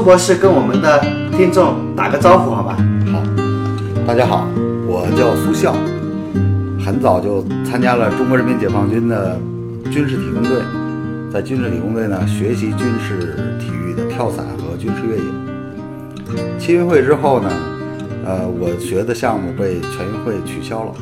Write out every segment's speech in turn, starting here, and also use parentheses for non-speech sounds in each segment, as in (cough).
苏博士跟我们的听众打个招呼好吧？好，大家好，我叫苏笑，很早就参加了中国人民解放军的军事体工队，在军事体工队呢学习军事体育的跳伞和军事越野。青运会之后呢，呃，我学的项目被全运会取消了，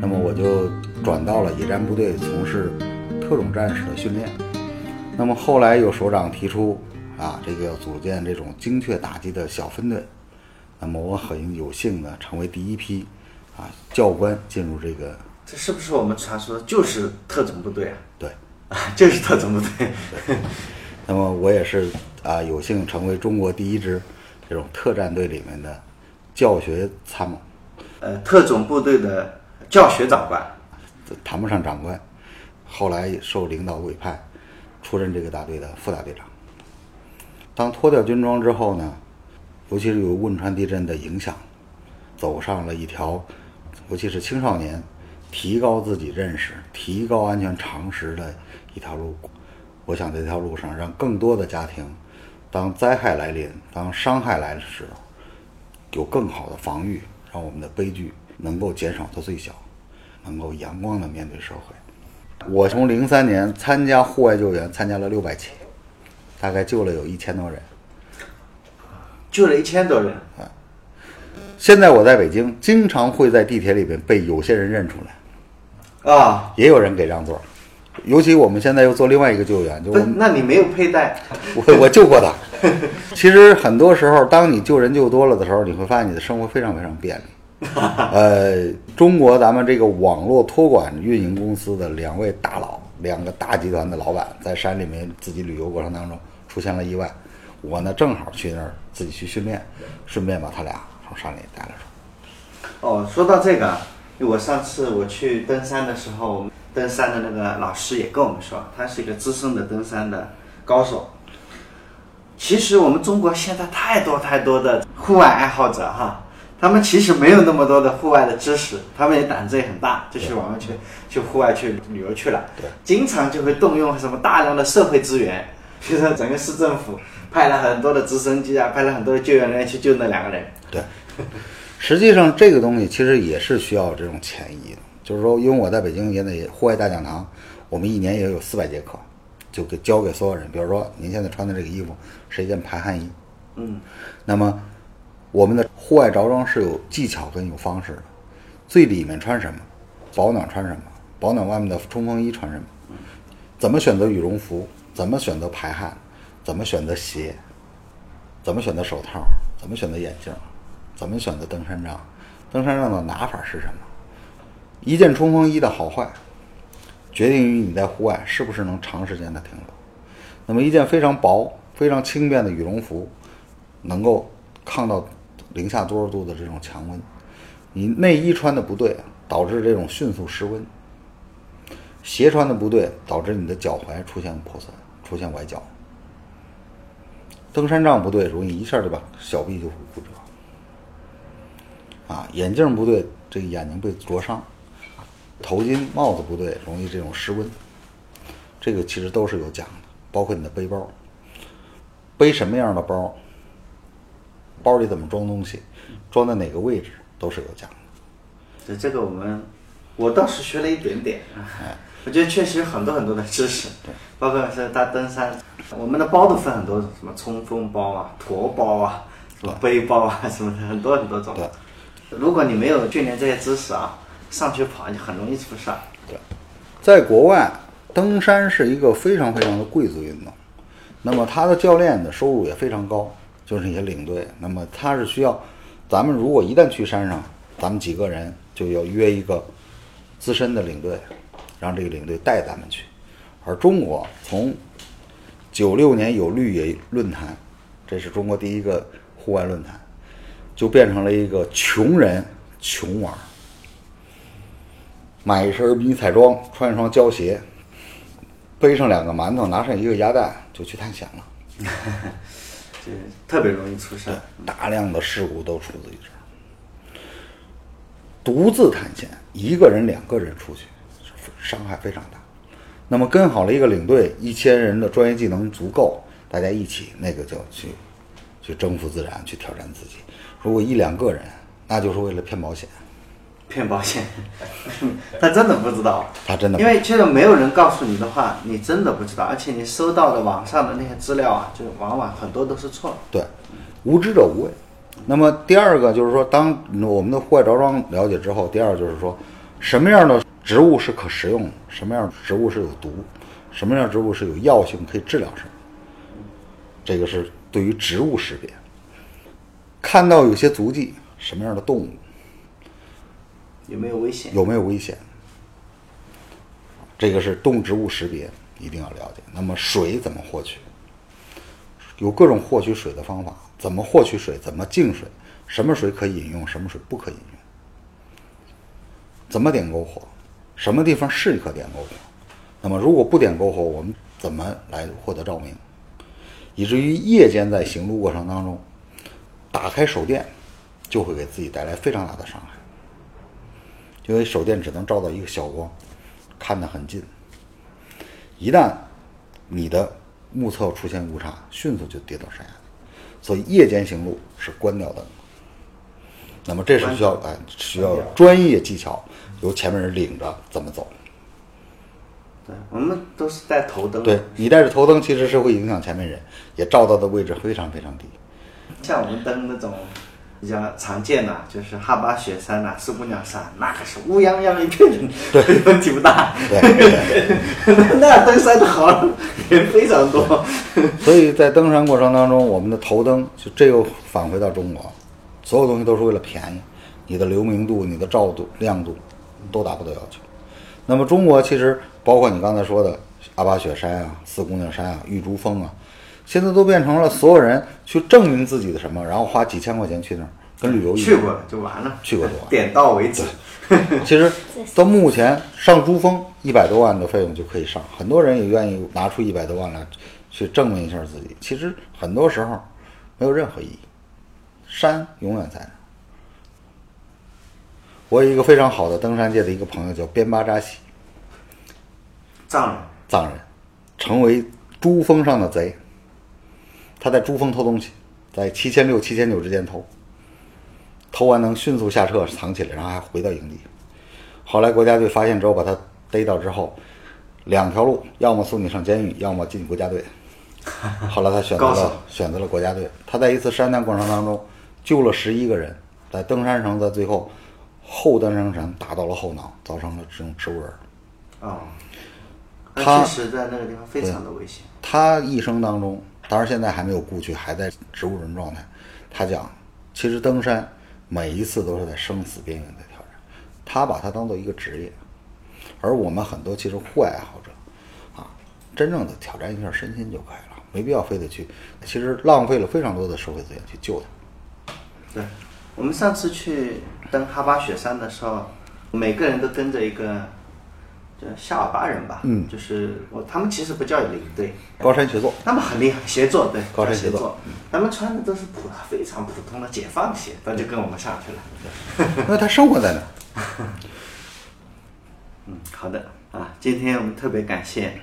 那么我就转到了野战部队从事特种战士的训练。那么后来有首长提出。啊，这个要组建这种精确打击的小分队，那么我很有幸呢成为第一批啊教官进入这个。这是不是我们传说的就是特种部队啊？对，(laughs) 啊，就是特种部队。对。那么我也是啊有幸成为中国第一支这种特战队里面的教学参谋。呃，特种部队的教学长官，谈不上长官，后来受领导委派出任这个大队的副大队长。当脱掉军装之后呢，尤其是有汶川地震的影响，走上了一条，尤其是青少年提高自己认识、提高安全常识的一条路。我想这条路上，让更多的家庭，当灾害来临、当伤害来的时候，有更好的防御，让我们的悲剧能够减少到最小，能够阳光的面对社会。我从零三年参加户外救援，参加了六百起。大概救了有一千多人，救了一千多人啊！现在我在北京，经常会在地铁里边被有些人认出来，啊，也有人给让座。尤其我们现在又做另外一个救援，就那你没有佩戴？(laughs) 我我救过他。其实很多时候，当你救人救多了的时候，你会发现你的生活非常非常便利。(laughs) 呃，中国咱们这个网络托管运营公司的两位大佬，两个大集团的老板，在山里面自己旅游过程当中。出现了意外，我呢正好去那儿自己去训练，顺便把他俩从山里带了出来。哦，说到这个，我上次我去登山的时候，登山的那个老师也跟我们说，他是一个资深的登山的高手。其实我们中国现在太多太多的户外爱好者哈，他们其实没有那么多的户外的知识，他们也胆子也很大，就去往外去去户外去旅游去了。对，经常就会动用什么大量的社会资源。其实整个市政府派了很多的直升机啊，派了很多的救援人员去救那两个人。对，实际上这个东西其实也是需要这种潜移的，就是说，因为我在北京也得户外大讲堂，我们一年也有四百节课，就给教给所有人。比如说，您现在穿的这个衣服是一件排汗衣，嗯，那么我们的户外着装是有技巧跟有方式的，最里面穿什么，保暖穿什么，保暖外面的冲锋衣穿什么，怎么选择羽绒服。怎么选择排汗？怎么选择鞋？怎么选择手套？怎么选择眼镜？怎么选择登山杖？登山杖的拿法是什么？一件冲锋衣的好坏，决定于你在户外是不是能长时间的停留。那么一件非常薄、非常轻便的羽绒服，能够抗到零下多少度的这种强温。你内衣穿的不对，导致这种迅速失温。鞋穿的不对，导致你的脚踝出现破损。出现崴脚，登山杖不对，容易一下就把小臂就骨折。啊，眼镜不对，这个眼睛被灼伤；头巾、帽子不对，容易这种失温。这个其实都是有讲的，包括你的背包，背什么样的包，包里怎么装东西，装在哪个位置，都是有讲的。这这个我们，我倒是学了一点点。哎。我觉得确实有很多很多的知识，包括是大登山，我们的包都分很多，什么冲锋包啊、驮包啊、什么背包啊，什么的很多很多种。如果你没有训练这些知识啊，上去跑就很容易出事儿。对，在国外登山是一个非常非常的贵族运动，那么他的教练的收入也非常高，就是那些领队。那么他是需要，咱们如果一旦去山上，咱们几个人就要约一个资深的领队。让这个领队带咱们去，而中国从九六年有绿野论坛，这是中国第一个户外论坛，就变成了一个穷人穷玩，买一身迷彩装，穿一双胶鞋，背上两个馒头，拿上一个鸭蛋就去探险了，(laughs) 这特别容易出事，大量的事故都出自于这儿。独自探险，一个人、两个人出去。伤害非常大，那么跟好了一个领队，一千人的专业技能足够，大家一起那个就去去征服自然，去挑战自己。如果一两个人，那就是为了骗保险，骗保险，(laughs) 他真的不知道，他真的因为确实没有人告诉你的话，你真的不知道，而且你收到的网上的那些资料啊，就往往很多都是错的。对，无知者无畏。那么第二个就是说，当我们的户外着装了解之后，第二就是说，什么样的植物是可食用的，什么样的植物是有毒，什么样的植物是有药性可以治疗什么，这个是对于植物识别。看到有些足迹，什么样的动物有没有危险？有没有危险，这个是动植物识别一定要了解。那么水怎么获取？有各种获取水的方法，怎么获取水？怎么净水？什么水可以饮用？什么水不可以饮用？怎么点篝火？什么地方适可点篝火？那么如果不点篝火，我们怎么来获得照明？以至于夜间在行路过程当中，打开手电，就会给自己带来非常大的伤害。因为手电只能照到一个小光，看得很近。一旦你的目测出现误差，迅速就跌到山崖。所以夜间行路是关掉灯。那么这是需要哎需要专业技巧，由前面人领着怎么走。对，我们都是带头灯。对，你带着头灯，其实是会影响前面人，也照到的位置非常非常低。像我们登那种比较常见的，就是哈巴雪山呐、四姑娘山，那可是乌泱泱一片人，对，(laughs) 问题不大。对对那登山的好人非常多。所以在登山过程当中，我们的头灯就这又返回到中国，所有东西都是为了便宜，你的流明度、你的照度、亮度都达不到要求。那么中国其实包括你刚才说的阿巴雪山啊、四姑娘山啊、玉珠峰啊，现在都变成了所有人去证明自己的什么，然后花几千块钱去那儿，跟旅游。去过了就完了，去过就完了 (laughs) 点到为止。其实到目前上珠峰一百多万的费用就可以上，很多人也愿意拿出一百多万来去证明一下自己。其实很多时候没有任何意义，山永远在那儿。我有一个非常好的登山界的一个朋友叫边巴扎西，藏人藏人，成为珠峰上的贼。他在珠峰偷东西，在七千六、七千九之间偷，偷完能迅速下撤藏起来，然后还回到营地。后来国家队发现之后，把他逮到之后，两条路，要么送你上监狱，要么进国家队。(laughs) 后来他选择了选择了国家队。他在一次山难过程当中救了十一个人，在登山绳在最后后登山绳打到了后脑，造成了这种植物人。哦，他实在那个地方非常的危险。他一生当中，当然现在还没有故去，还在植物人状态。他讲，其实登山每一次都是在生死边缘在挑战，他把它当做一个职业。而我们很多其实户外爱好者，啊，真正的挑战一下身心就可以了，没必要非得去，其实浪费了非常多的社会资源去救他。对，我们上次去登哈巴雪山的时候，每个人都跟着一个叫夏尔巴人吧，嗯就是我他们其实不叫领队，高山协作，他们很厉害，协作对，高山协作他们穿的都是普非常普通的解放鞋，他就跟我们上去了。(laughs) 那他生活在哪。(laughs) 嗯，好的啊，今天我们特别感谢，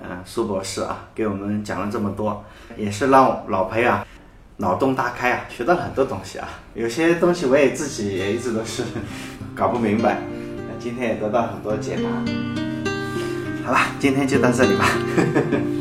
呃，苏博士啊，给我们讲了这么多，也是让老裴啊脑洞大开啊，学到了很多东西啊。有些东西我也自己也一直都是 (laughs) 搞不明白，那今天也得到很多解答。好了，今天就到这里吧。呵呵